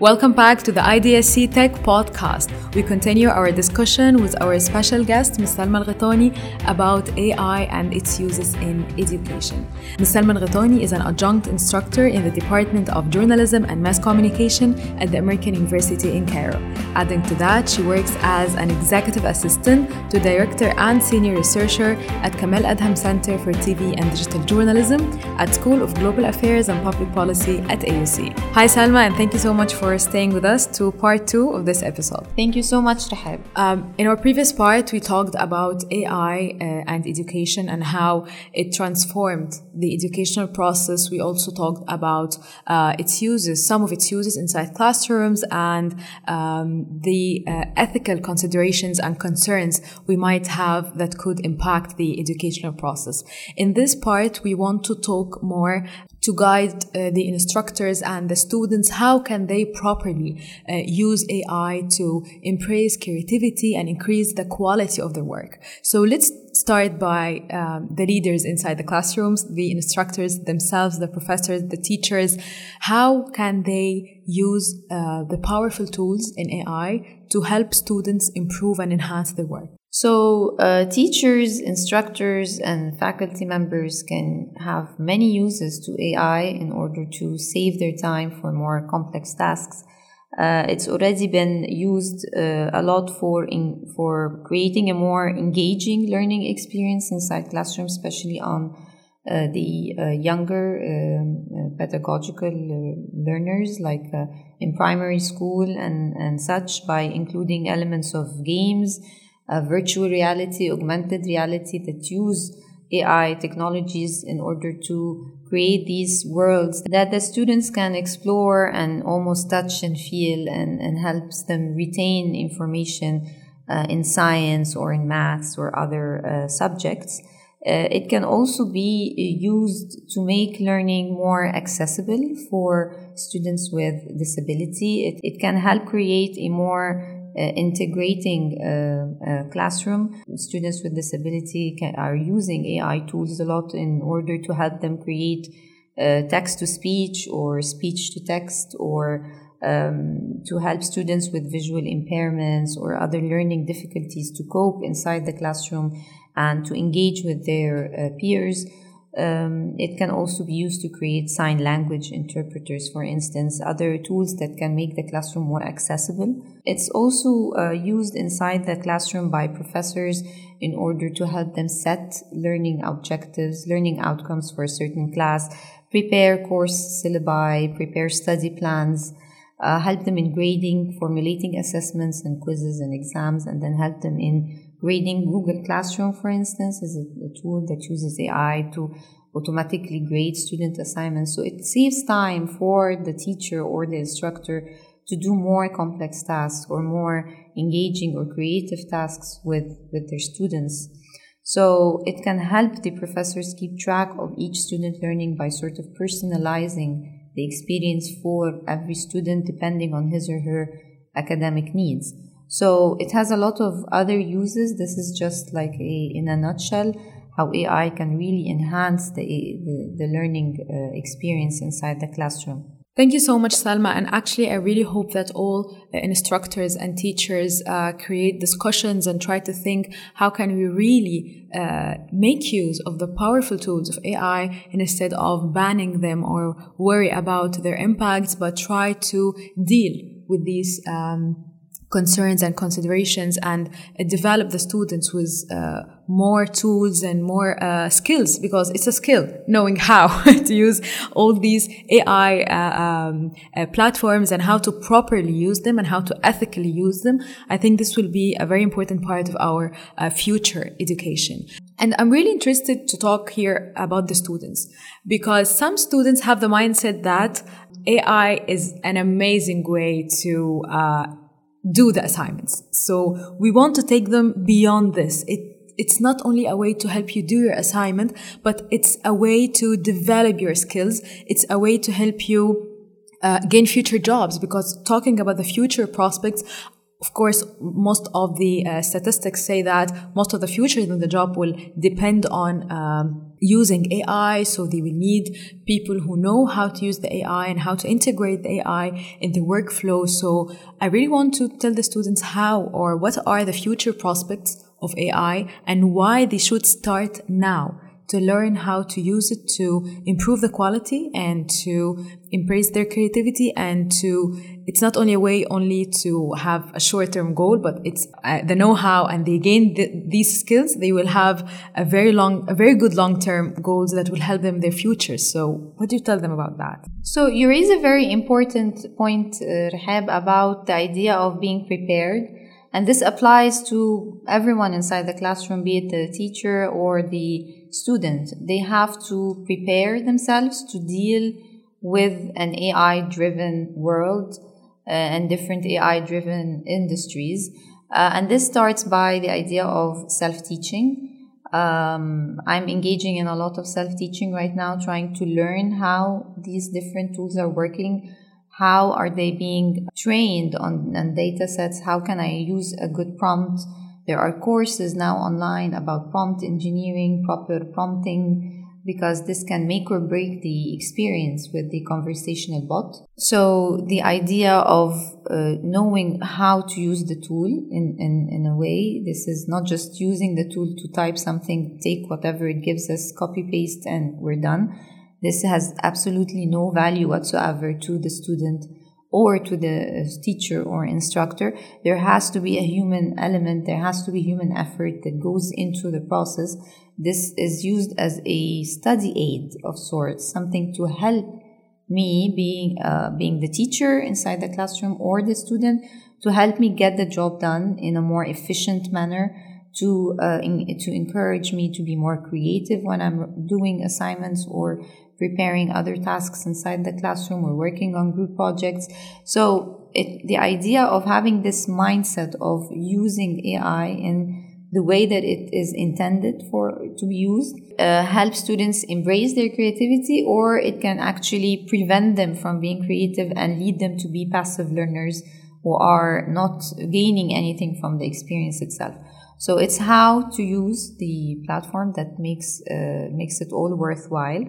Welcome back to the IDSC Tech podcast. We continue our discussion with our special guest, Ms. Salma Al-Ghaitani, about AI and its uses in education. Ms. Salma Al-Ghaitani is an adjunct instructor in the Department of Journalism and Mass Communication at the American University in Cairo. Adding to that, she works as an executive assistant to director and senior researcher at Kamal Adham Center for TV and Digital Journalism at School of Global Affairs and Public Policy at AUC. Hi, Salma, and thank you so much for for staying with us to part two of this episode. Thank you so much, Rahab. Um, in our previous part, we talked about AI uh, and education and how it transformed the educational process. We also talked about uh, its uses, some of its uses inside classrooms and um, the uh, ethical considerations and concerns we might have that could impact the educational process. In this part, we want to talk more to guide uh, the instructors and the students how can they properly uh, use ai to increase creativity and increase the quality of their work? So let's start by um, the leaders inside the classrooms the instructors themselves the professors the teachers. How can they use uh, the powerful tools in ai to help students improve and enhance their work so, uh, teachers, instructors, and faculty members can have many uses to AI in order to save their time for more complex tasks. Uh, it's already been used uh, a lot for in, for creating a more engaging learning experience inside classrooms, especially on uh, the uh, younger um, uh, pedagogical learners, like in primary school and, and such, by including elements of games uh, virtual reality, augmented reality that use AI technologies in order to create these worlds that the students can explore and almost touch and feel and, and helps them retain information uh, in science or in maths or other uh, subjects. Uh, it can also be used to make learning more accessible for students with disability. It, it can help create a more uh, integrating uh, uh, classroom. Students with disability can, are using AI tools a lot in order to help them create text to speech or speech to text or um, to help students with visual impairments or other learning difficulties to cope inside the classroom and to engage with their uh, peers. Um, it can also be used to create sign language interpreters, for instance, other tools that can make the classroom more accessible. It's also uh, used inside the classroom by professors in order to help them set learning objectives, learning outcomes for a certain class, prepare course syllabi, prepare study plans, uh, help them in grading, formulating assessments and quizzes and exams, and then help them in grading. Google Classroom, for instance, is a, a tool that uses AI to automatically grade student assignments. So it saves time for the teacher or the instructor to do more complex tasks or more engaging or creative tasks with, with their students. So it can help the professors keep track of each student learning by sort of personalizing the experience for every student depending on his or her academic needs. So it has a lot of other uses. This is just like a, in a nutshell, how AI can really enhance the, the, the learning uh, experience inside the classroom. Thank you so much, Salma. And actually, I really hope that all instructors and teachers uh, create discussions and try to think how can we really uh, make use of the powerful tools of AI instead of banning them or worry about their impacts, but try to deal with these um, concerns and considerations and uh, develop the students with uh, more tools and more uh, skills because it's a skill knowing how to use all these AI uh, um, uh, platforms and how to properly use them and how to ethically use them. I think this will be a very important part of our uh, future education. And I'm really interested to talk here about the students because some students have the mindset that AI is an amazing way to do the assignments. So we want to take them beyond this. It, it's not only a way to help you do your assignment, but it's a way to develop your skills. It's a way to help you uh, gain future jobs because talking about the future prospects, of course, most of the uh, statistics say that most of the future in the job will depend on um, using AI. So they will need people who know how to use the AI and how to integrate the AI in the workflow. So I really want to tell the students how or what are the future prospects of AI and why they should start now to learn how to use it to improve the quality and to embrace their creativity and to it's not only a way only to have a short-term goal but it's uh, the know-how and they gain these skills they will have a very long a very good long-term goals that will help them in their future. So what do you tell them about that? So you raise a very important point uh, Rahab, about the idea of being prepared. And this applies to everyone inside the classroom, be it the teacher or the student. They have to prepare themselves to deal with an AI driven world uh, and different AI driven industries. Uh, and this starts by the idea of self teaching. Um, I'm engaging in a lot of self teaching right now, trying to learn how these different tools are working how are they being trained on, on data sets? How can I use a good prompt? There are courses now online about prompt engineering, proper prompting, because this can make or break the experience with the conversational bot. So the idea of uh, knowing how to use the tool in, in, in a way, this is not just using the tool to type something, take whatever it gives us, copy paste, and we're done this has absolutely no value whatsoever to the student or to the teacher or instructor. There has to be a human element, there has to be human effort that goes into the process. This is used as a study aid of sorts, something to help me being uh, being the teacher inside the classroom or the student to help me get the job done in a more efficient manner to uh, in, to encourage me to be more creative when I'm doing assignments or preparing other tasks inside the classroom. Or working on group projects. So it, the idea of having this mindset of using AI in the way that it is intended for to be used uh, helps students embrace their creativity or it can actually prevent them from being creative and lead them to be passive learners who are not gaining anything from the experience itself. So it's how to use the platform that makes uh, makes it all worthwhile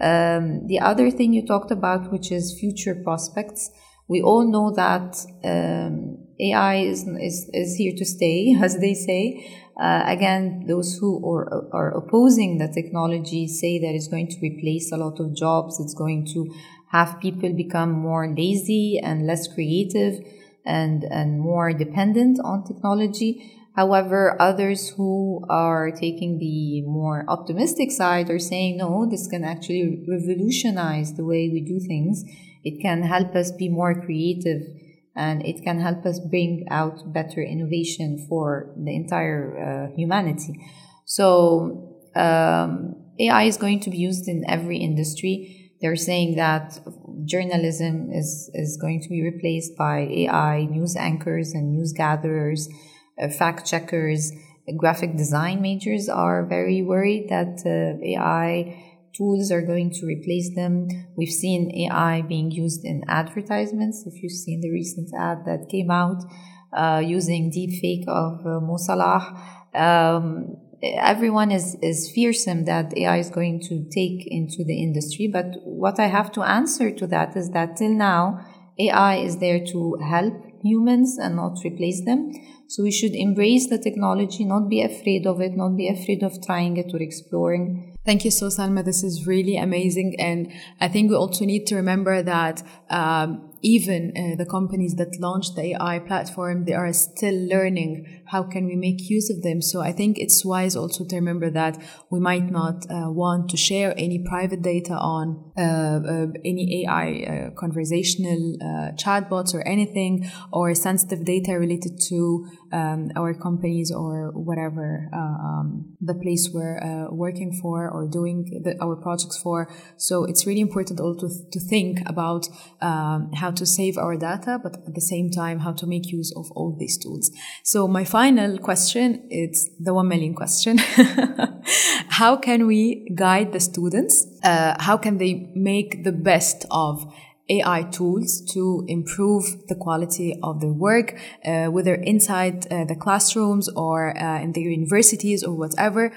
um, the other thing you talked about, which is future prospects, we all know that um, AI is, is, is here to stay, as they say. Uh, again, those who are, are opposing the technology say that it's going to replace a lot of jobs, it's going to have people become more lazy and less creative and, and more dependent on technology. However, others who are taking the more optimistic side are saying, no, this can actually revolutionize the way we do things. It can help us be more creative and it can help us bring out better innovation for the entire uh, humanity. So, um, AI is going to be used in every industry. They're saying that journalism is, is going to be replaced by AI, news anchors and news gatherers fact checkers, graphic design majors are very worried that uh, AI tools are going to replace them. We've seen AI being used in advertisements. If you've seen the recent ad that came out uh, using deepfake of uh, Mo Salah, um, everyone is, is fearsome that AI is going to take into the industry. But what I have to answer to that is that till now, AI is there to help humans and not replace them. So we should embrace the technology, not be afraid of it, not be afraid of trying it or exploring. Thank you so, Salma. This is really amazing. And I think we also need to remember that um, even uh, the companies that launched the AI platform, they are still learning how can we make use of them. So I think it's wise also to remember that we might not uh, want to share any private data on uh, uh any AI uh, conversational uh, chatbots or anything or sensitive data related to um, our companies or whatever um, the place we're working for or doing the, our projects for. So it's really important also to, to think about um, how to save our data, but at the same time, how to make use of all these tools. So my final question is the one million question. how can we guide the students? Uh, how can they make the best of AI tools to improve the quality of their work, uh, whether inside uh, the classrooms or uh, in the universities or whatever.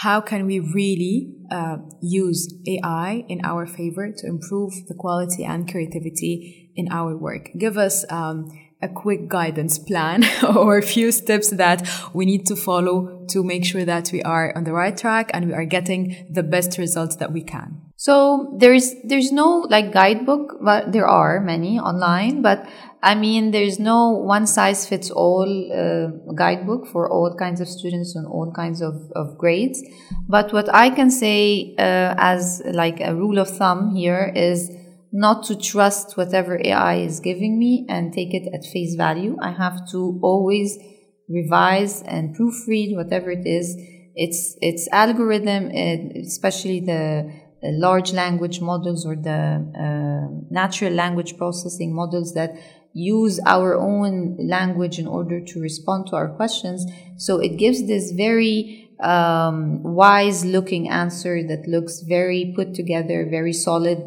How can we really uh, use AI in our favor to improve the quality and creativity in our work? Give us um, a quick guidance plan or a few steps that we need to follow to make sure that we are on the right track and we are getting the best results that we can. So there's there's no like guidebook, but there are many online. But I mean, there's no one size fits all uh, guidebook for all kinds of students and all kinds of, of grades. But what I can say uh, as like a rule of thumb here is not to trust whatever AI is giving me and take it at face value. I have to always revise and proofread whatever it is. It's it's algorithm, especially the large language models or the uh, natural language processing models that use our own language in order to respond to our questions. So it gives this very um, wise looking answer that looks very put together, very solid.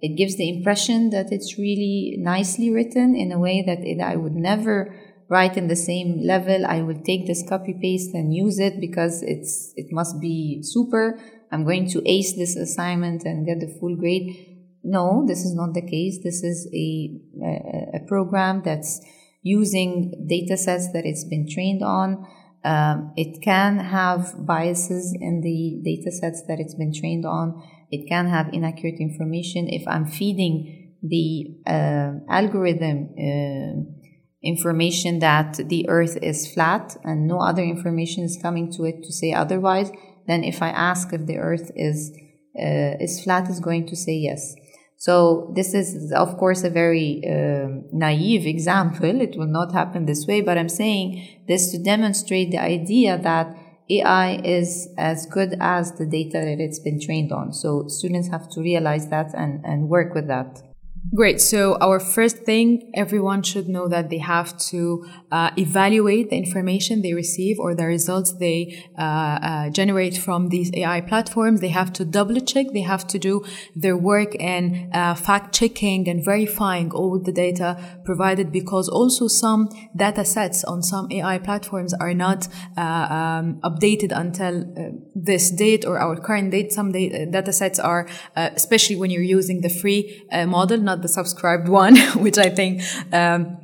It gives the impression that it's really nicely written in a way that it, I would never write in the same level. I will take this copy paste and use it because it's it must be super I'm going to ace this assignment and get the full grade. No, this is not the case. This is a, a, a program that's using data sets that it's been trained on. Um, it can have biases in the data sets that it's been trained on. It can have inaccurate information. If I'm feeding the uh, algorithm uh, information that the earth is flat and no other information is coming to it to say otherwise, then if I ask if the earth is, uh, is flat, is going to say yes. So this is, of course, a very uh, naive example. It will not happen this way, but I'm saying this to demonstrate the idea that AI is as good as the data that it's been trained on. So students have to realize that and, and work with that. Great. So our first thing, everyone should know that they have to uh, evaluate the information they receive or the results they uh, uh, generate from these AI platforms. They have to double check. They have to do their work in uh, fact checking and verifying all the data provided because also some data sets on some AI platforms are not uh, um, updated until uh, this date or our current date. Some data sets are, especially when you're using the free model, not not the subscribed one, which I think um,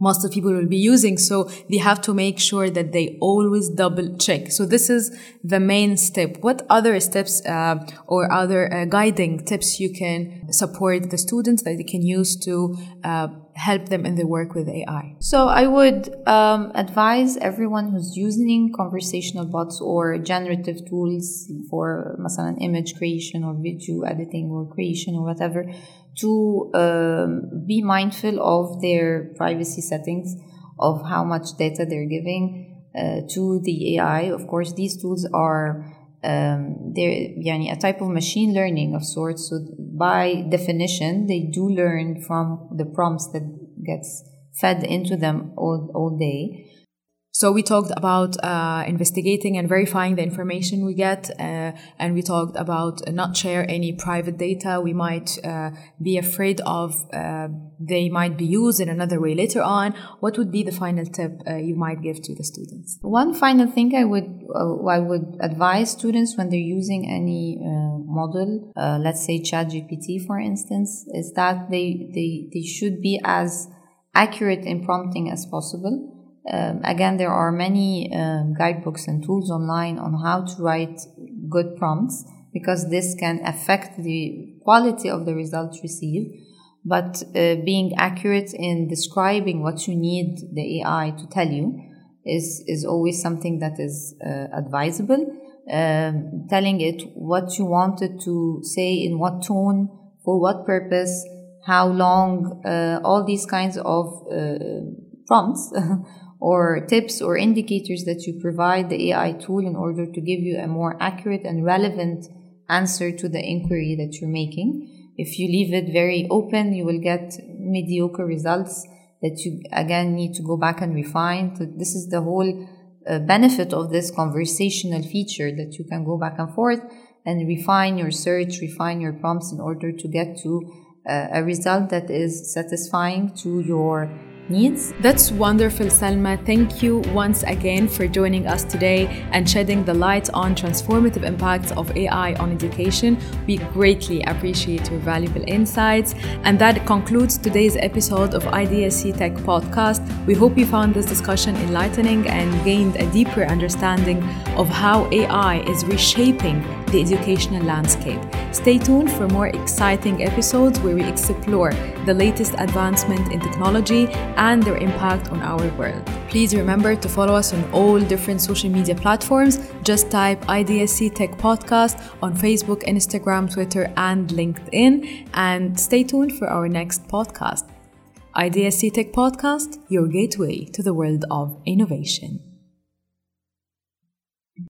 most of people will be using. So they have to make sure that they always double check. So this is the main step. What other steps uh, or other uh, guiding tips you can support the students that they can use to uh, help them in their work with AI? So I would um, advise everyone who's using conversational bots or generative tools for مثلا image creation or video editing or creation or whatever to um, be mindful of their privacy settings, of how much data they're giving uh, to the AI. Of course, these tools are um, they're yani, a type of machine learning of sorts. So by definition, they do learn from the prompts that gets fed into them all, all day. So we talked about uh, investigating and verifying the information we get, uh, and we talked about not share any private data. We might uh, be afraid of uh, they might be used in another way later on. What would be the final tip uh, you might give to the students? One final thing I would uh, I would advise students when they're using any model, let's say ChatGPT for instance, is that they they they should be as accurate in prompting as possible um, again, there are many um, guidebooks and tools online on how to write good prompts because this can affect the quality of the results received. But uh, being accurate in describing what you need the AI to tell you is, is always something that is uh, advisable. Um, telling it what you wanted to say in what tone, for what purpose, how long, uh, all these kinds of uh, prompts or tips or indicators that you provide the AI tool in order to give you a more accurate and relevant answer to the inquiry that you're making. If you leave it very open, you will get mediocre results that you again need to go back and refine. So this is the whole uh, benefit of this conversational feature that you can go back and forth and refine your search, refine your prompts in order to get to uh, a result that is satisfying to your needs. That's wonderful, Salma. Thank you once again for joining us today and shedding the light on transformative impacts of AI on education. We greatly appreciate your valuable insights. And that concludes today's episode of IDSC Tech Podcast. We hope you found this discussion enlightening and gained a deeper understanding of how AI is reshaping the educational landscape. Stay tuned for more exciting episodes where we explore the latest advancement in technology and their impact on our world. Please remember to follow us on all different social media platforms. Just type IDSC Tech Podcast on Facebook, Instagram, Twitter, and LinkedIn. And stay tuned for our next podcast. IDSC Tech Podcast, your gateway to the world of innovation.